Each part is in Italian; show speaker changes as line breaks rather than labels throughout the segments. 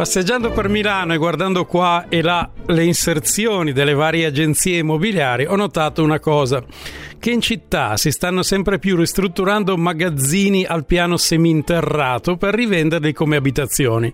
Passeggiando per Milano e guardando qua e là le inserzioni delle varie agenzie immobiliari, ho notato una cosa, che in città si stanno sempre più ristrutturando magazzini al piano seminterrato per rivenderli come abitazioni.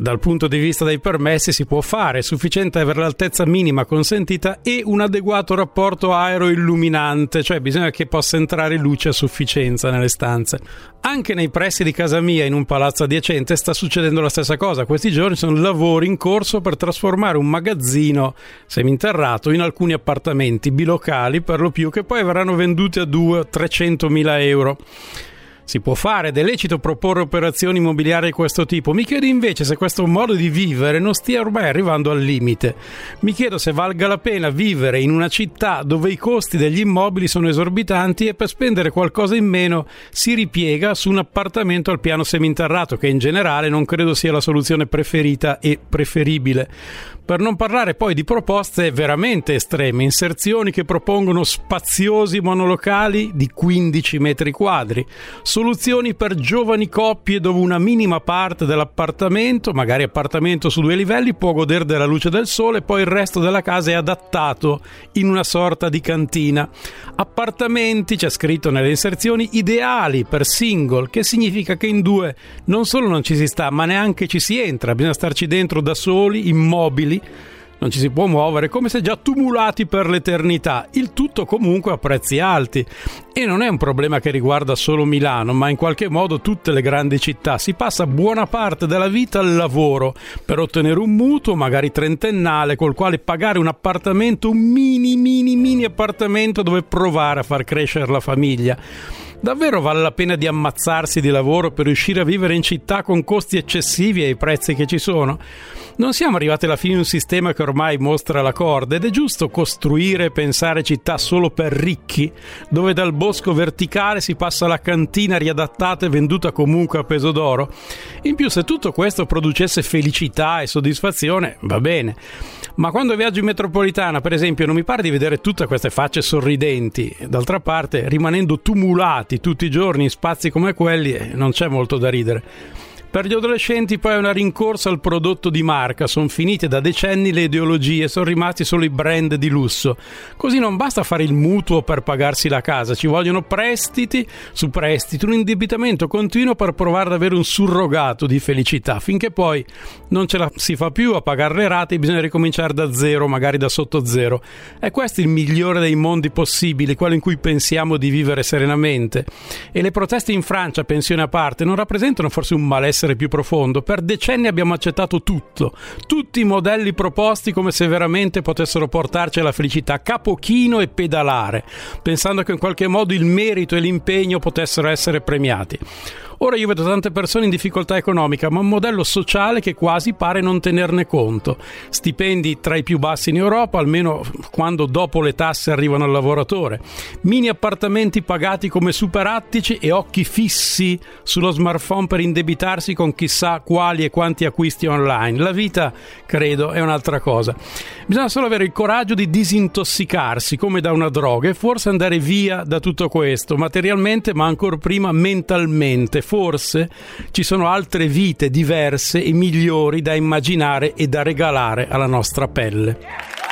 Dal punto di vista dei permessi si può fare, è sufficiente avere l'altezza minima consentita e un adeguato rapporto aero-illuminante, cioè bisogna che possa entrare luce a sufficienza nelle stanze. Anche nei pressi di casa mia, in un palazzo adiacente, sta succedendo la stessa cosa. Questi giorni sono lavori in corso per trasformare un magazzino seminterrato in alcuni appartamenti bilocali, per lo più, che poi verranno venduti a 200-300 mila euro. Si può fare ed è lecito proporre operazioni immobiliari di questo tipo. Mi chiedo invece se questo modo di vivere non stia ormai arrivando al limite. Mi chiedo se valga la pena vivere in una città dove i costi degli immobili sono esorbitanti e per spendere qualcosa in meno si ripiega su un appartamento al piano seminterrato, che in generale non credo sia la soluzione preferita e preferibile. Per non parlare poi di proposte veramente estreme, inserzioni che propongono spaziosi monolocali di 15 metri quadri, soluzioni per giovani coppie dove una minima parte dell'appartamento, magari appartamento su due livelli, può godere della luce del sole e poi il resto della casa è adattato in una sorta di cantina. Appartamenti, c'è scritto nelle inserzioni, ideali per single, che significa che in due non solo non ci si sta, ma neanche ci si entra, bisogna starci dentro da soli, immobili non ci si può muovere, come se già tumulati per l'eternità, il tutto comunque a prezzi alti. E non è un problema che riguarda solo Milano, ma in qualche modo tutte le grandi città. Si passa buona parte della vita al lavoro per ottenere un mutuo, magari trentennale, col quale pagare un appartamento, un mini, mini, mini appartamento dove provare a far crescere la famiglia. Davvero vale la pena di ammazzarsi di lavoro per riuscire a vivere in città con costi eccessivi ai prezzi che ci sono? Non siamo arrivati alla fine di un sistema che ormai mostra la corda ed è giusto costruire e pensare città solo per ricchi, dove dal bosco verticale si passa alla cantina riadattata e venduta comunque a peso d'oro. In più, se tutto questo producesse felicità e soddisfazione, va bene. Ma quando viaggio in metropolitana, per esempio, non mi pare di vedere tutte queste facce sorridenti. D'altra parte, rimanendo tumulati tutti i giorni in spazi come quelli, eh, non c'è molto da ridere. Per gli adolescenti poi è una rincorsa al prodotto di marca, sono finite da decenni le ideologie, sono rimasti solo i brand di lusso. Così non basta fare il mutuo per pagarsi la casa, ci vogliono prestiti su prestiti, un indebitamento continuo per provare ad avere un surrogato di felicità, finché poi non ce la si fa più a pagare le rate e bisogna ricominciare da zero, magari da sotto zero. E questo è il migliore dei mondi possibili, quello in cui pensiamo di vivere serenamente. E le proteste in Francia, pensione a parte, non rappresentano forse un malessere essere più profondo. Per decenni abbiamo accettato tutto, tutti i modelli proposti come se veramente potessero portarci alla felicità, capochino e pedalare, pensando che in qualche modo il merito e l'impegno potessero essere premiati. Ora io vedo tante persone in difficoltà economica, ma un modello sociale che quasi pare non tenerne conto. Stipendi tra i più bassi in Europa, almeno quando dopo le tasse arrivano al lavoratore. Mini appartamenti pagati come superattici e occhi fissi sullo smartphone per indebitarsi con chissà quali e quanti acquisti online. La vita, credo, è un'altra cosa. Bisogna solo avere il coraggio di disintossicarsi come da una droga e forse andare via da tutto questo, materialmente ma ancora prima mentalmente forse ci sono altre vite diverse e migliori da immaginare e da regalare alla nostra pelle.